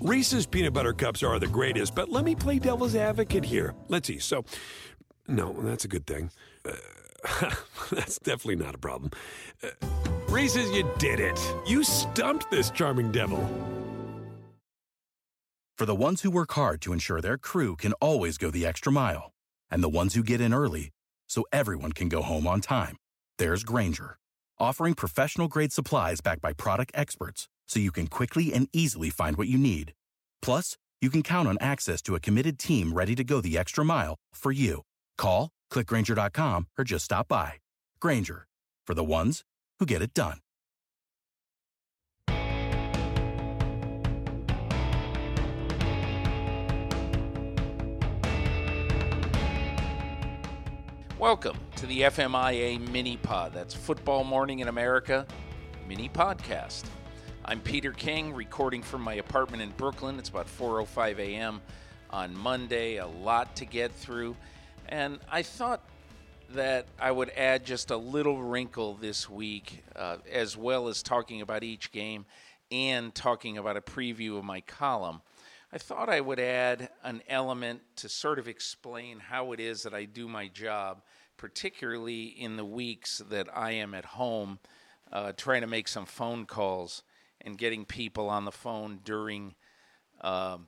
Reese's peanut butter cups are the greatest, but let me play devil's advocate here. Let's see. So, no, that's a good thing. Uh, that's definitely not a problem. Uh, Reese's, you did it. You stumped this charming devil. For the ones who work hard to ensure their crew can always go the extra mile, and the ones who get in early so everyone can go home on time, there's Grainger, offering professional grade supplies backed by product experts so you can quickly and easily find what you need. Plus, you can count on access to a committed team ready to go the extra mile for you. Call, clickgrainger.com, or just stop by. Grainger, for the ones who get it done. Welcome to the FMIA Mini Pod. That's Football Morning in America mini podcast. I'm Peter King, recording from my apartment in Brooklyn. It's about 4:05 a.m. on Monday. A lot to get through, and I thought that I would add just a little wrinkle this week, uh, as well as talking about each game and talking about a preview of my column. I thought I would add an element to sort of explain how it is that I do my job, particularly in the weeks that I am at home uh, trying to make some phone calls and getting people on the phone during, uh,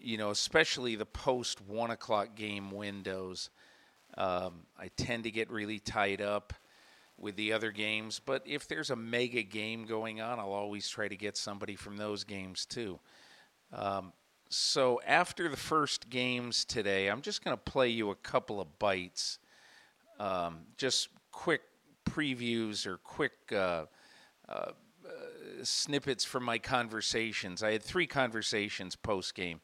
you know, especially the post one o'clock game windows. Um, I tend to get really tied up with the other games, but if there's a mega game going on, I'll always try to get somebody from those games too. Um, so after the first games today, I'm just going to play you a couple of bites, um, just quick previews or quick uh, uh, snippets from my conversations. I had three conversations post game.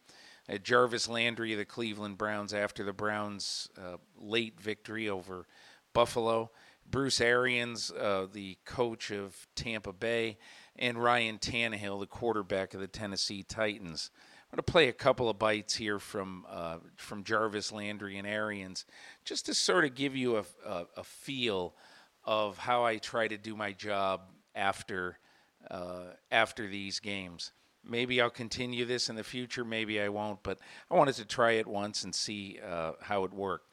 I had Jarvis Landry of the Cleveland Browns after the Browns' uh, late victory over Buffalo. Bruce Arians, uh, the coach of Tampa Bay, and Ryan Tannehill, the quarterback of the Tennessee Titans. I'm going to play a couple of bites here from uh, from Jarvis Landry and Arians, just to sort of give you a, a, a, feel of how I try to do my job after uh, after these games. Maybe I'll continue this in the future. Maybe I won't. But I wanted to try it once and see uh, how it worked.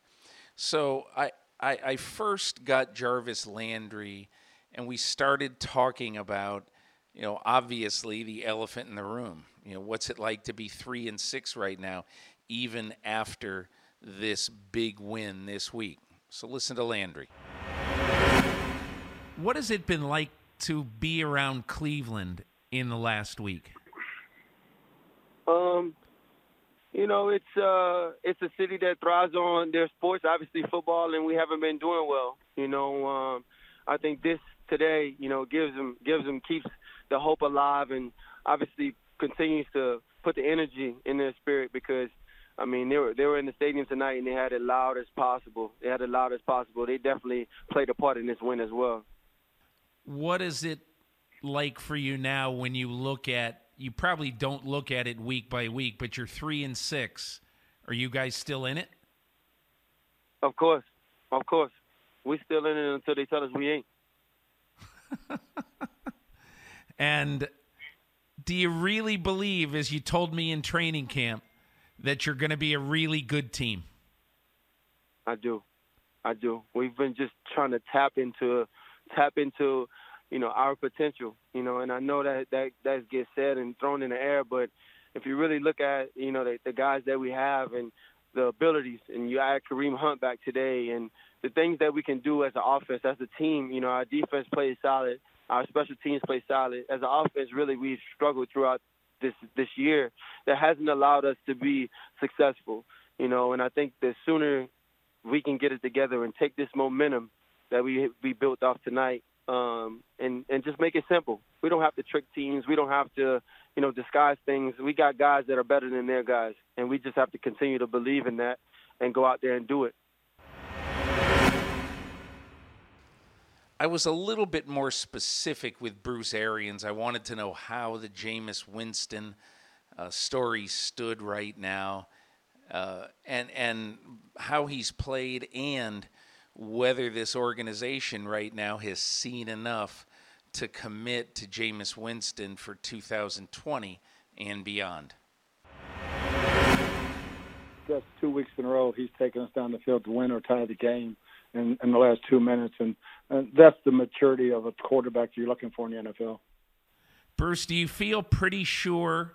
So I, I I first got Jarvis Landry, and we started talking about you know, obviously the elephant in the room. You know, what's it like to be three and six right now, even after this big win this week? So listen to Landry. What has it been like to be around Cleveland in the last week? Um, you know, it's uh, it's a city that thrives on their sports, obviously football, and we haven't been doing well. You know, um, I think this today, you know, gives them gives them keeps the hope alive and obviously continues to put the energy in their spirit because I mean they were they were in the stadium tonight and they had it loud as possible. They had it loud as possible. They definitely played a part in this win as well. What is it like for you now when you look at you probably don't look at it week by week, but you're three and six. Are you guys still in it? Of course. Of course. We're still in it until they tell us we ain't. And do you really believe, as you told me in training camp, that you're going to be a really good team? I do. I do. We've been just trying to tap into tap into, you know, our potential, you know, and I know that that that gets said and thrown in the air, but if you really look at, you know, the, the guys that we have and the abilities, and you add Kareem Hunt back today, and the things that we can do as an offense, as a team, you know, our defense plays solid. Our special teams play solid. As an offense, really, we've struggled throughout this this year. That hasn't allowed us to be successful. You know, and I think the sooner we can get it together and take this momentum that we we built off tonight, um, and and just make it simple. We don't have to trick teams. We don't have to, you know, disguise things. We got guys that are better than their guys, and we just have to continue to believe in that and go out there and do it. I was a little bit more specific with Bruce Arians. I wanted to know how the Jameis Winston uh, story stood right now, uh, and and how he's played, and whether this organization right now has seen enough to commit to Jameis Winston for 2020. and beyond. That's two weeks in a row he's taken us down the field to win or tie the game in, in the last two minutes, and, and that's the maturity of a quarterback you're looking for in the NFL. Bruce, do you feel pretty sure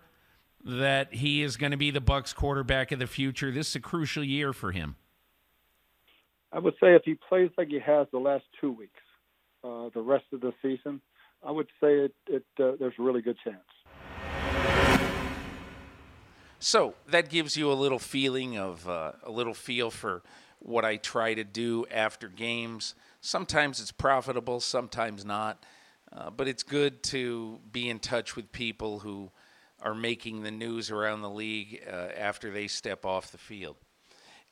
that he is going to be the Bucs quarterback of the future? This is a crucial year for him. I would say if he plays like he has the last two weeks, uh, the rest of the season, I would say it, it uh, there's a really good chance. So that gives you a little feeling of uh, a little feel for what I try to do after games. Sometimes it's profitable, sometimes not. Uh, but it's good to be in touch with people who are making the news around the league uh, after they step off the field.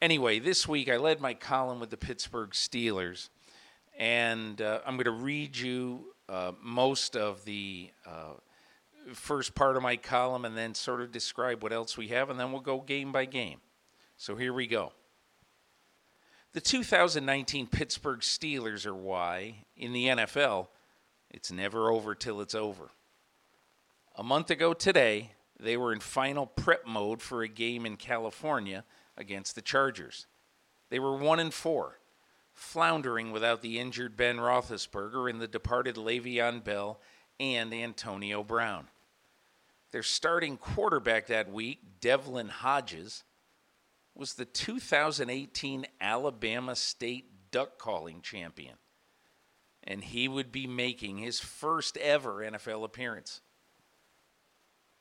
Anyway, this week I led my column with the Pittsburgh Steelers, and uh, I'm going to read you uh, most of the uh, first part of my column and then sort of describe what else we have, and then we'll go game by game. So here we go. The 2019 Pittsburgh Steelers are why, in the NFL, it's never over till it's over. A month ago today, they were in final prep mode for a game in California against the Chargers. They were 1 and 4, floundering without the injured Ben Roethlisberger and the departed Le'Veon Bell and Antonio Brown. Their starting quarterback that week, Devlin Hodges, was the 2018 Alabama State duck calling champion and he would be making his first ever NFL appearance.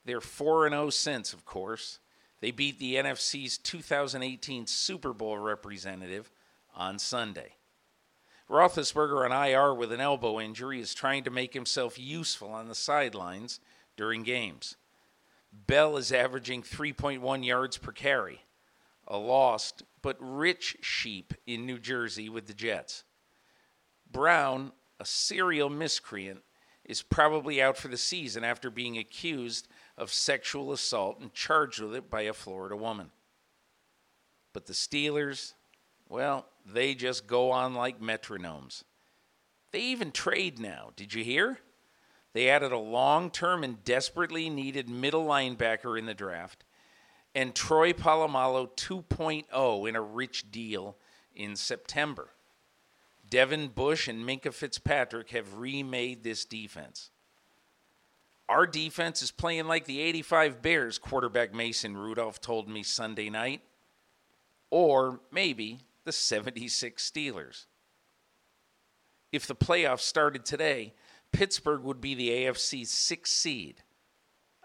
They're 4 0 since, of course. They beat the NFC's 2018 Super Bowl representative on Sunday. Roethlisberger on IR with an elbow injury is trying to make himself useful on the sidelines during games. Bell is averaging 3.1 yards per carry, a lost but rich sheep in New Jersey with the Jets. Brown, a serial miscreant, is probably out for the season after being accused of sexual assault and charged with it by a Florida woman. But the Steelers, well, they just go on like metronomes. They even trade now. Did you hear? They added a long term and desperately needed middle linebacker in the draft and Troy Polamalu 2.0 in a rich deal in September. Devin Bush and Minkah Fitzpatrick have remade this defense. Our defense is playing like the 85 Bears, quarterback Mason Rudolph told me Sunday night. Or maybe the 76 Steelers. If the playoffs started today, Pittsburgh would be the AFC's sixth seed,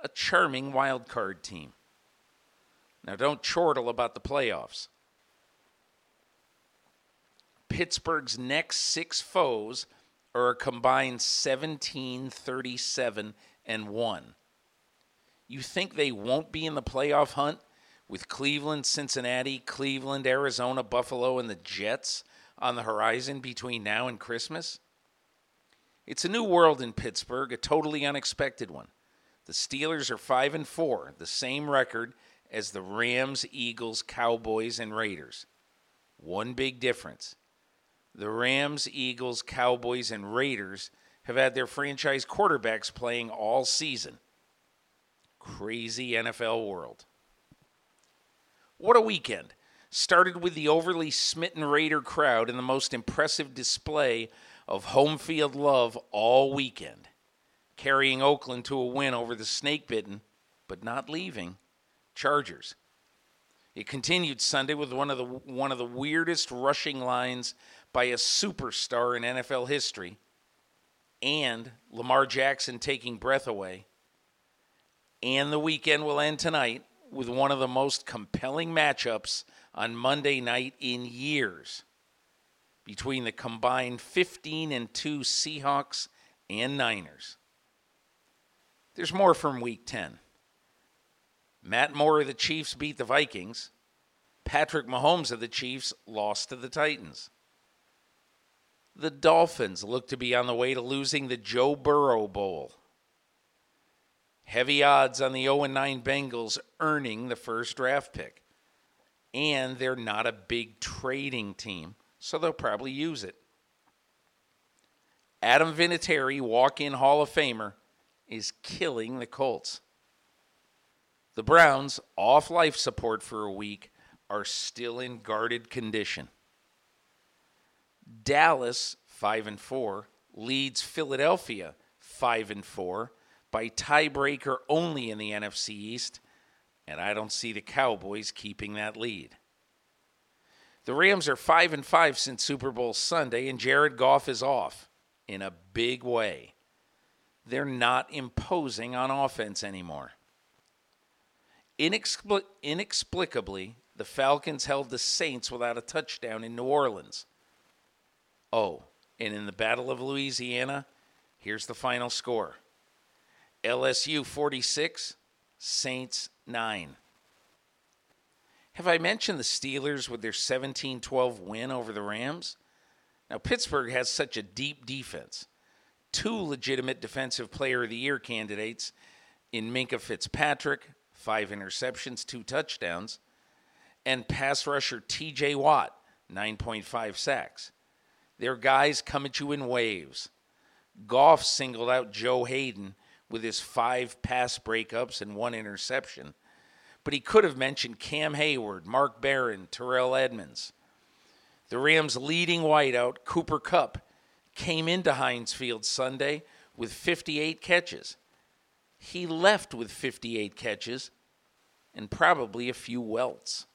a charming wild card team. Now, don't chortle about the playoffs. Pittsburgh's next six foes are a combined 17, 37, and 1. You think they won't be in the playoff hunt with Cleveland, Cincinnati, Cleveland, Arizona, Buffalo, and the Jets on the horizon between now and Christmas? It's a new world in Pittsburgh, a totally unexpected one. The Steelers are 5 and 4, the same record as the Rams, Eagles, Cowboys, and Raiders. One big difference the Rams, Eagles, Cowboys, and Raiders have had their franchise quarterbacks playing all season. Crazy NFL world. What a weekend! Started with the overly smitten Raider crowd and the most impressive display of home field love all weekend, carrying Oakland to a win over the snake bitten, but not leaving, Chargers. It continued Sunday with one of the one of the weirdest rushing lines by a superstar in NFL history and Lamar Jackson taking breath away. And the weekend will end tonight with one of the most compelling matchups on Monday night in years between the combined 15 and 2 Seahawks and Niners. There's more from week 10. Matt Moore of the Chiefs beat the Vikings. Patrick Mahomes of the Chiefs lost to the Titans. The Dolphins look to be on the way to losing the Joe Burrow Bowl. Heavy odds on the 0 9 Bengals earning the first draft pick. And they're not a big trading team, so they'll probably use it. Adam Vinatieri, walk in Hall of Famer, is killing the Colts. The Browns, off life support for a week, are still in guarded condition. Dallas, 5 and 4, leads Philadelphia, 5 and 4, by tiebreaker only in the NFC East, and I don't see the Cowboys keeping that lead. The Rams are 5 and 5 since Super Bowl Sunday and Jared Goff is off in a big way. They're not imposing on offense anymore. Inexpl- inexplicably, the Falcons held the Saints without a touchdown in New Orleans. Oh, and in the Battle of Louisiana, here's the final score LSU 46, Saints 9. Have I mentioned the Steelers with their 17 12 win over the Rams? Now, Pittsburgh has such a deep defense. Two legitimate Defensive Player of the Year candidates in Minkah Fitzpatrick, five interceptions, two touchdowns, and pass rusher TJ Watt, 9.5 sacks. Their guys come at you in waves. Goff singled out Joe Haden with his five pass breakups and one interception, but he could have mentioned Cam Heyward, Mark Barron, Terrell Edmunds. The Rams' leading wideout, Cooper Kupp, came into Heinz Field Sunday with 58 catches. He left with 58 catches and probably a few welts.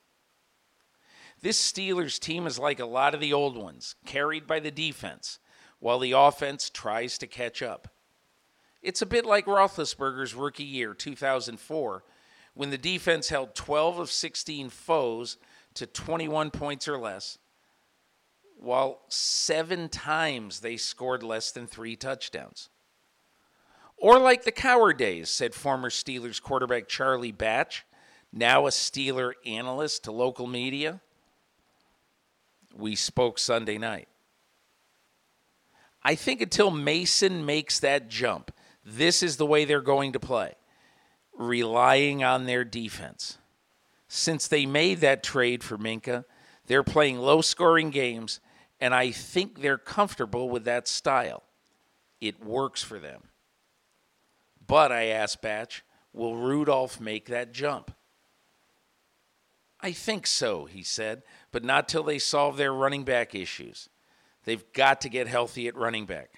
This Steelers team is like a lot of the old ones, carried by the defense, while the offense tries to catch up. It's a bit like Roethlisberger's rookie year, 2004, when the defense held 12 of 16 foes to 21 points or less, while seven times they scored less than three touchdowns. Or like the Cowher days, said former Steelers quarterback Charlie Batch, now a Steeler analyst to local media. We spoke Sunday night. I think until Mason makes that jump, this is the way they're going to play, relying on their defense. Since they made that trade for Minkah, they're playing low scoring games, and I think they're comfortable with that style. It works for them. But I asked Batch, will Rudolph make that jump? I think so, he said, but not till they solve their running back issues. They've got to get healthy at running back.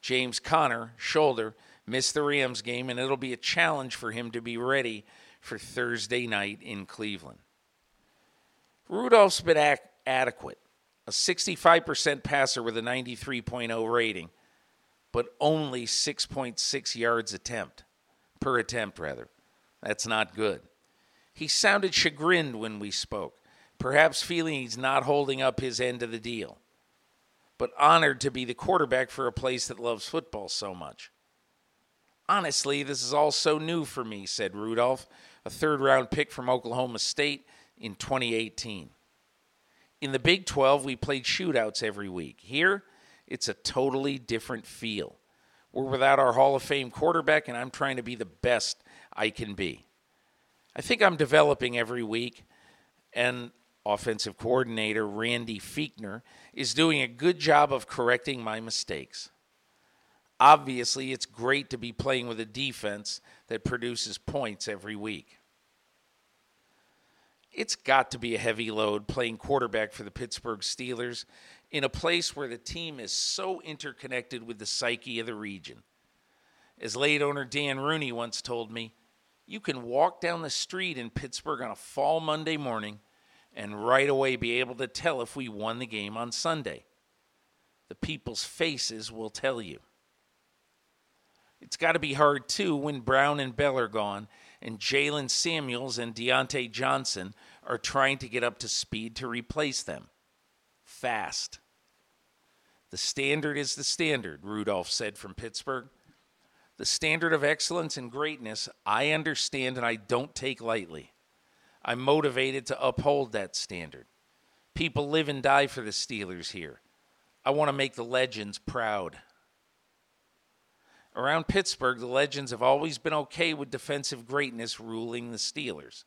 James Conner, shoulder, missed the Rams game, and it'll be a challenge for him to be ready for Thursday night in Cleveland. Rudolph's been ac- adequate, a 65% passer with a 93.0 rating, but only 6.6 yards attempt per attempt rather. That's not good. He sounded chagrined when we spoke, perhaps feeling he's not holding up his end of the deal but honored to be the quarterback for a place that loves football so much. Honestly, this is all so new for me, said Rudolph, a third round pick from Oklahoma State in 2018. In the Big 12, we played shootouts every week. Here, it's a totally different feel. We're without our Hall of Fame quarterback, and I'm trying to be the best I can be. I think I'm developing every week, and offensive coordinator Randy Fichtner is doing a good job of correcting my mistakes. Obviously, it's great to be playing with a defense that produces points every week. It's got to be a heavy load playing quarterback for the Pittsburgh Steelers in a place where the team is so interconnected with the psyche of the region. As late owner Dan Rooney once told me, you can walk down the street in Pittsburgh on a fall Monday morning and right away be able to tell if we won the game on Sunday. The people's faces will tell you. It's got to be hard, too, when Brown and Bell are gone and Jaylen Samuels and Diontae Johnson are trying to get up to speed to replace them. Fast. The standard is the standard, Rudolph said from Pittsburgh. The standard of excellence and greatness I understand and I don't take lightly. I'm motivated to uphold that standard. People live and die for the Steelers here. I want to make the legends proud. Around Pittsburgh, the legends have always been okay with defensive greatness ruling the Steelers.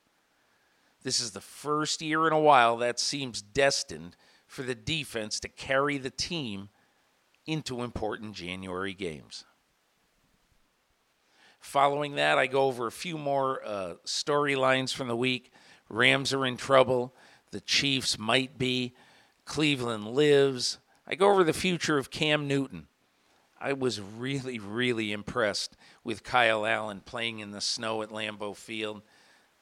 This is the first year in a while that seems destined for the defense to carry the team into important January games. Following that, I go over a few more uh, storylines from the week. Rams are in trouble. The Chiefs might be. Cleveland lives. I go over the future of Cam Newton. I was really, really impressed with Kyle Allen playing in the snow at Lambeau Field.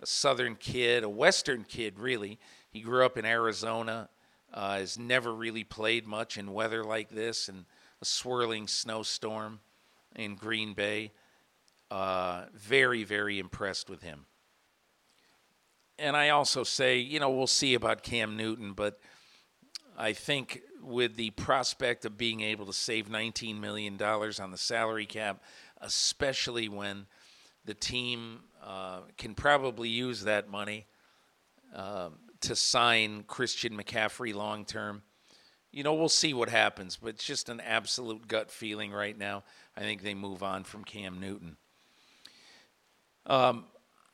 A southern kid, a western kid, really. He grew up in Arizona, uh, has never really played much in weather like this and a swirling snowstorm in Green Bay. Uh, very, very impressed with him. And I also say, you know, we'll see about Cam Newton, but I think with the prospect of being able to save $19 million on the salary cap, especially when the team uh, can probably use that money uh, to sign Christian McCaffrey long term. You know, we'll see what happens, but it's just an absolute gut feeling right now. I think they move on from Cam Newton. Um,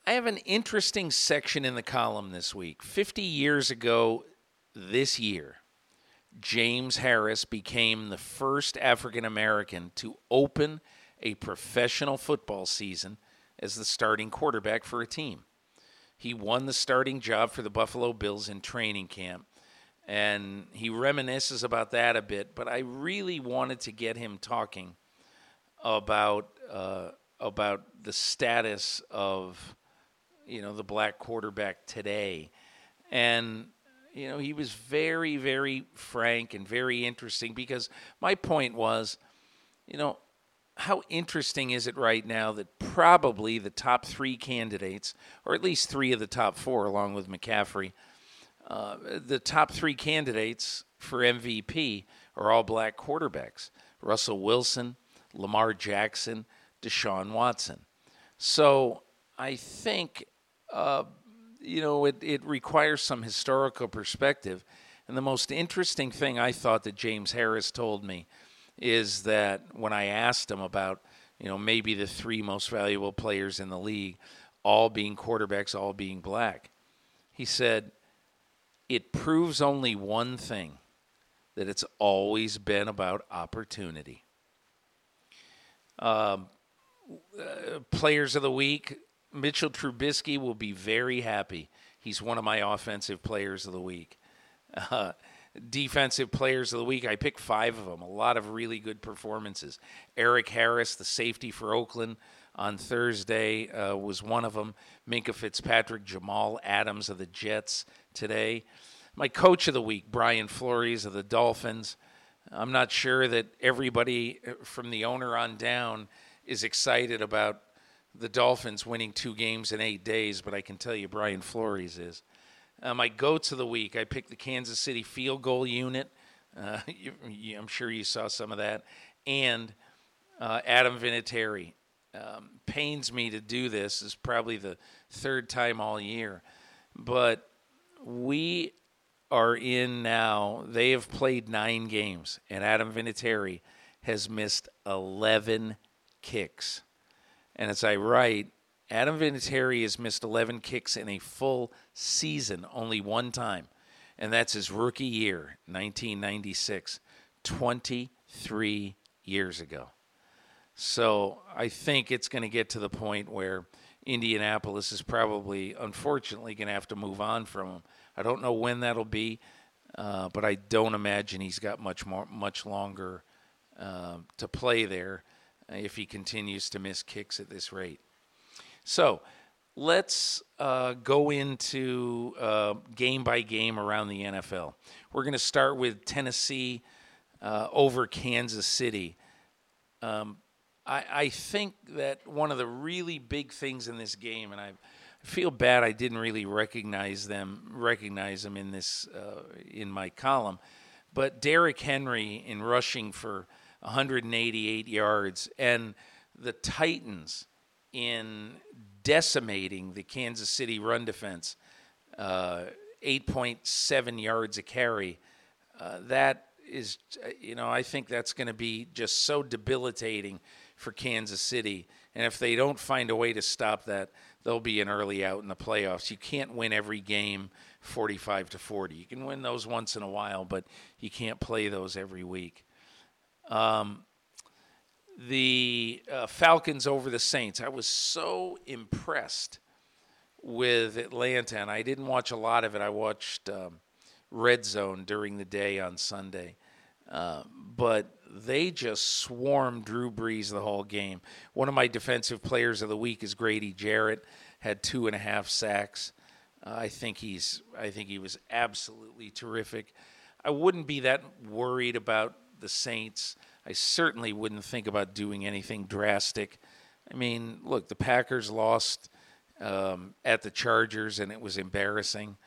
I have an interesting section in the column this week. 50 years ago this year, James Harris became the first African American to open a professional football season as the starting quarterback for a team. He won the starting job for the Buffalo Bills in training camp, and he reminisces about that a bit. But I really wanted to get him talking about uh, about the status of you know the black quarterback today, and you know he was very very frank and very interesting because my point was, you know, how interesting is it right now that probably the top three candidates, or at least three of the top four, along with McCaffrey, uh, the top three candidates for MVP are all black quarterbacks Russell Wilson, Lamar Jackson, Deshaun Watson. So I think, you know, it, it requires some historical perspective. And the most interesting thing I thought that James Harris told me is that when I asked him about, you know, maybe the three most valuable players in the league, all being quarterbacks, all being black, he said, it proves only one thing that it's always been about opportunity. Um, uh, players of the week, Mitchell Trubisky will be very happy. He's one of my offensive players of the week. Uh, defensive players of the week. I picked five of them. A lot of really good performances. Eric Harris, the safety for Oakland on Thursday, uh, was one of them. Minkah Fitzpatrick, Jamal Adams of the Jets today. My coach of the week, Brian Flores of the Dolphins. I'm not sure that everybody uh, from the owner on down is excited about the Dolphins winning two games in eight days, but I can tell you Brian Flores is. Uh, my goats of the week, I picked the Kansas City field goal unit. Uh, you, you, I'm sure you saw some of that. And uh, Adam Vinatieri. Um, pains me to do this. is probably the third time all year. But we are in now. They have played nine games, and Adam Vinatieri has missed 11 kicks. And as I write, Adam Vinatieri has missed 11 kicks in a full season only one time, and that's his rookie year, 1996, 23 years ago. So I think it's going to get to the point where Indianapolis is probably, unfortunately, going to have to move on from him. I don't know when that'll be, uh, but I don't imagine he's got much more, much longer uh, to play there if he continues to miss kicks at this rate. So let's uh, go into uh, game by game around the NFL. We're going to start with Tennessee uh, over Kansas City. Um, I, I, think that one of the really big things in this game, and I feel bad I didn't really recognize them recognize them in this uh, in my column, but Derrick Henry in rushing for 188 yards and the Titans in decimating the Kansas City run defense, uh, 8.7 yards a carry. Uh, that is, you know, I think that's going to be just so debilitating for Kansas City. And if they don't find a way to stop that, they'll be an early out in the playoffs. You can't win every game 45 to 40. You can win those once in a while, but you can't play those every week. Um, the uh, Falcons over the Saints. I was so impressed with Atlanta, and I didn't watch a lot of it. I watched um, Red Zone during the day on Sunday. Uh, but they just swarmed Drew Brees the whole game. One of my defensive players of the week is Grady Jarrett, had two and a half sacks. Uh, I think he's. I think he was absolutely terrific. I wouldn't be that worried about the Saints. I certainly wouldn't think about doing anything drastic. I mean, look, the Packers lost um, at the Chargers, and it was embarrassing.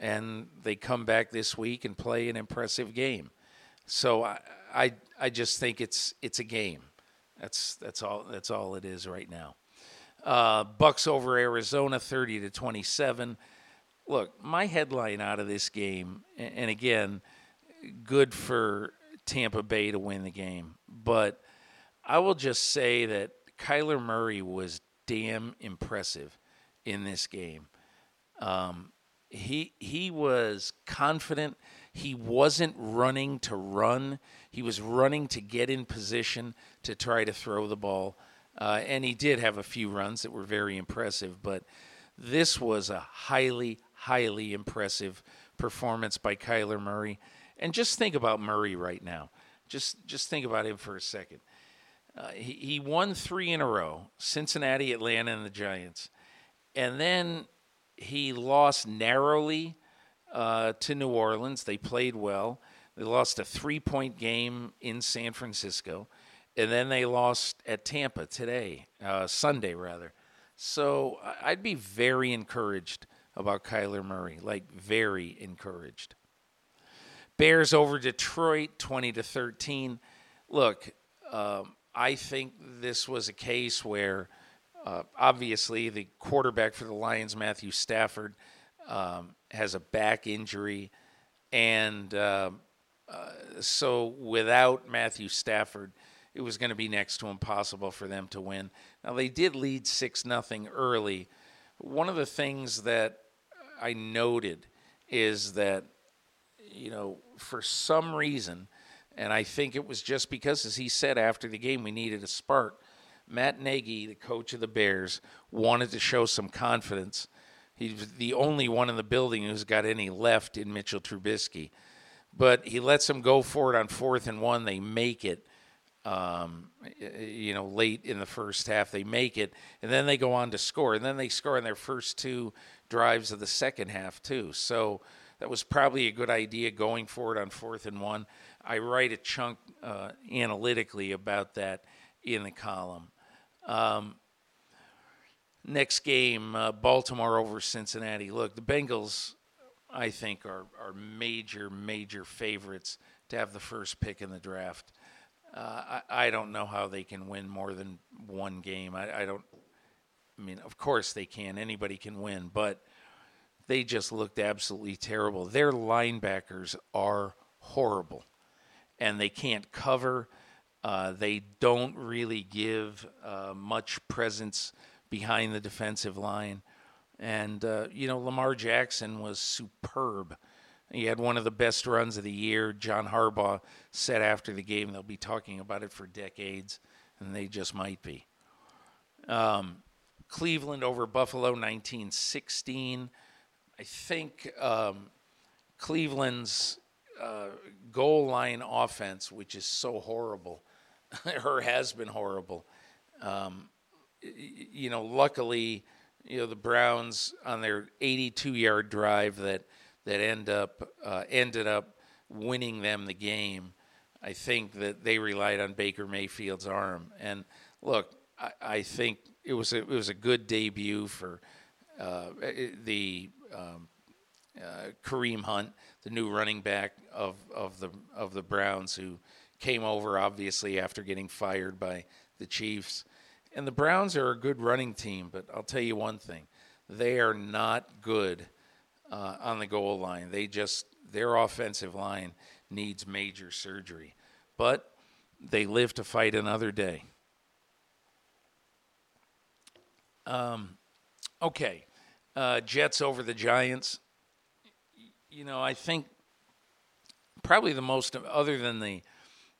And they come back this week and play an impressive game. So I, I, I just think it's it's a game. That's that's all that's all it is right now. Uh, Bucs over Arizona, thirty to twenty-seven. Look, my headline out of this game, and again, good for Tampa Bay to win the game, but I will just say that Kyler Murray was damn impressive in this game. Um, he he was confident. He wasn't running to run. He was running to get in position to try to throw the ball. Uh, and he did have a few runs that were very impressive, but this was a highly, highly impressive performance by Kyler Murray. And just think about Murray right now. Just, just think about him for a second. Uh, he, he won three in a row Cincinnati, Atlanta, and the Giants. And then he lost narrowly uh, to New Orleans. They played well. They lost a three point game in San Francisco. And then they lost at Tampa today, uh, Sunday, rather. So I'd be very encouraged about Kyler Murray, like very encouraged. Bears over Detroit, 20 to 13. Look, um, I think this was a case where uh, obviously the quarterback for the Lions, Matthew Stafford, um, has a back injury, and uh, uh, so without Matthew Stafford, it was going to be next to impossible for them to win. Now they did lead six nothing early. One of the things that I noted is that you know for some reason, and I think it was just because, as he said after the game, we needed a spark. Matt Nagy, the coach of the Bears, wanted to show some confidence He's the only one in the building who's got any left in Mitchell Trubisky. But he lets them go for it on fourth and one. They make it, um, you know, late in the first half. They make it, and then they go on to score. And then they score in their first two drives of the second half, too. So that was probably a good idea going for it on fourth and one. I write a chunk uh, analytically about that in the column. Um, Next game, uh, Baltimore over Cincinnati. Look, the Bengals, I think, are, are major, major favorites to have the first pick in the draft. Uh, I, I don't know how they can win more than one game. I, I don't. I mean, of course they can. Anybody can win, but they just looked absolutely terrible. Their linebackers are horrible, and they can't cover. Uh, they don't really give uh, much presence behind the defensive line. And, uh, you know, Lamar Jackson was superb. He had one of the best runs of the year. John Harbaugh said after the game they'll be talking about it for decades, and they just might be. Um, Cleveland over Buffalo 1916. I think um, Cleveland's uh, goal line offense, which is so horrible, or has been horrible, um, you know, luckily, you know, the Browns on their 82 yard drive that that end up uh, ended up winning them the game. I think that they relied on Baker Mayfield's arm. And look, I, I think it was a, it was a good debut for uh, the um, uh, Kareem Hunt, the new running back of, of the of the Browns, who came over obviously after getting fired by the Chiefs. And the Browns are a good running team, but I'll tell you one thing they are not good uh, on the goal line. They just, their offensive line needs major surgery. But they live to fight another day. Um, okay. Uh, Jets over the Giants. You know, I think probably the most, other than the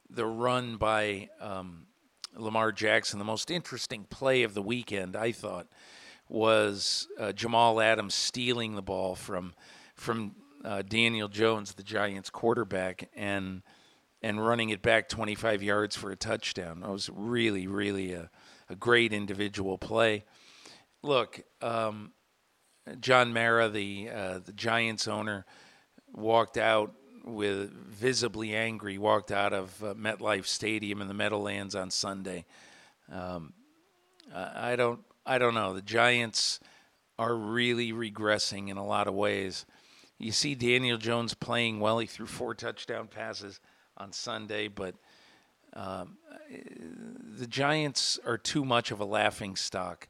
the run by um, Lamar Jackson. The most interesting play of the weekend, I thought, was uh, Jamal Adams stealing the ball from from uh, Daniel Jones, the Giants quarterback, and and running it back 25 yards for a touchdown. That was really, really a, a great individual play. Look, um, John Mara, the uh, the Giants owner, walked out with visibly angry. Walked out of uh, MetLife Stadium in the Meadowlands on Sunday. Um, I don't I don't know. The Giants are really regressing in a lot of ways. You see Daniel Jones playing well. He threw four touchdown passes on Sunday, but um, the Giants are too much of a laughing stock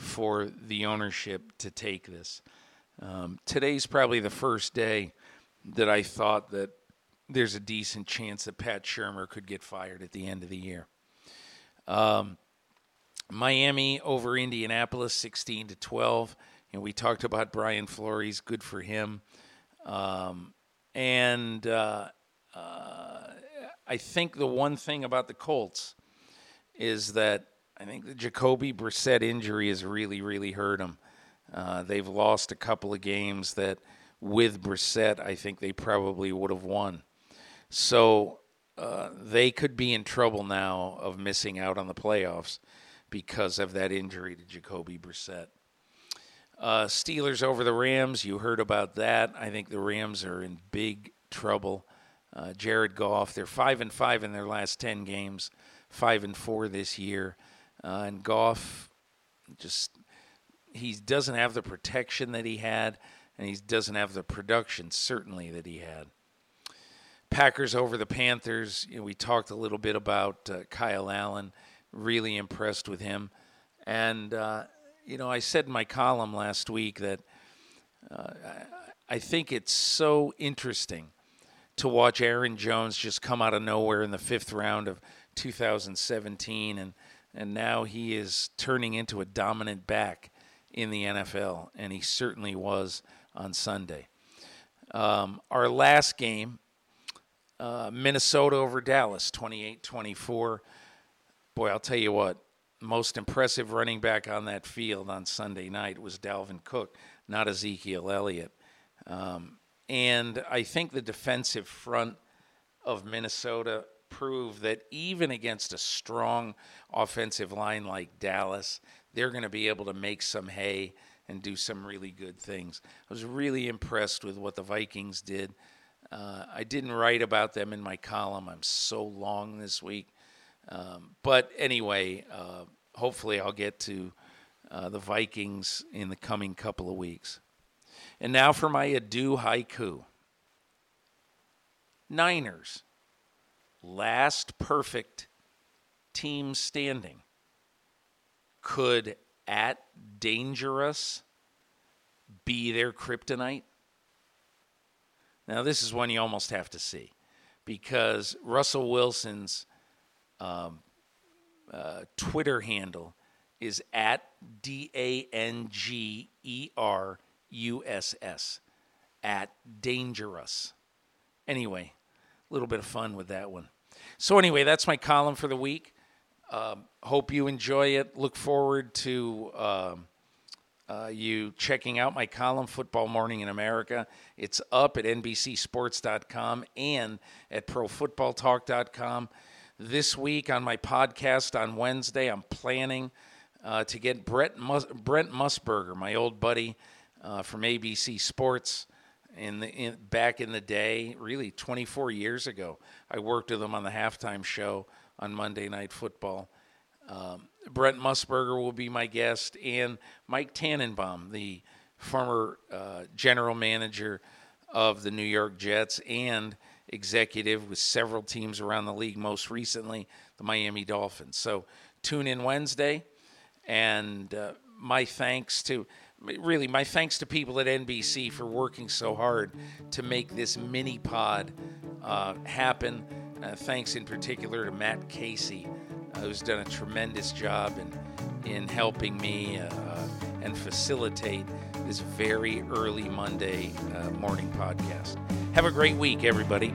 for the ownership to take this. Um, today's probably the first day that I thought that there's a decent chance that Pat Shurmur could get fired at the end of the year. Um, Miami over Indianapolis, 16 to 12. And we talked about Brian Flores, good for him. Um, and uh, uh, I think the one thing about the Colts is that I think the Jacoby Brissett injury has really, really hurt them. Uh, they've lost a couple of games that, with Brissett, I think they probably would have won. So uh, they could be in trouble now of missing out on the playoffs because of that injury to Jacoby Brissett. Uh, Steelers over the Rams. You heard about that. I think the Rams are in big trouble. Uh, Jared Goff. They're five and five in their last ten games. Five and four this year. Uh, and Goff just he doesn't have the protection that he had, and he doesn't have the production certainly that he had. Packers over the Panthers. You know, we talked a little bit about uh, Kyle Allen. Really impressed with him, and uh, you know I said in my column last week that uh, I think it's so interesting to watch Aaron Jones just come out of nowhere in the fifth round of 2017 and and now he is turning into a dominant back in the NFL, and he certainly was on Sunday. Um, our last game, uh, Minnesota over Dallas, 28 24. Boy, I'll tell you what, most impressive running back on that field on Sunday night was Dalvin Cook, not Ezekiel Elliott. Um, and I think the defensive front of Minnesota prove that even against a strong offensive line like Dallas, they're going to be able to make some hay and do some really good things. I was really impressed with what the Vikings did. Uh, I didn't write about them in my column. I'm so long this week. Um, but anyway, uh, hopefully I'll get to uh, the Vikings in the coming couple of weeks. And now for my adieu haiku Niners last perfect team standing could at dangerous be their kryptonite? Now, this is one you almost have to see because Russell Wilson's um, uh, Twitter handle is at D A N G E R U S S, at dangerous. Anyway, little bit of fun with that one. So, anyway, that's my column for the week. Um, hope you enjoy it. Look forward to um, uh, you checking out my column, Football Morning in America. It's up at NBCSports.com and at ProFootballTalk.com. This week on my podcast on Wednesday, I'm planning uh, to get Brett Mus- Brent Musburger, my old buddy uh, from ABC Sports in the in, back in the day, really 24 years ago. I worked with him on the halftime show on Monday Night Football. Um, Brent Musburger will be my guest, and Mike Tannenbaum, the former uh, general manager of the New York Jets and executive with several teams around the league, most recently the Miami Dolphins. So tune in Wednesday, and uh, my thanks to really my thanks to people at NBC for working so hard to make this mini pod uh, happen. Uh, thanks in particular to Matt Casey, uh, who's done a tremendous job in in helping me uh, and facilitate this very early Monday uh, morning podcast. Have a great week, everybody.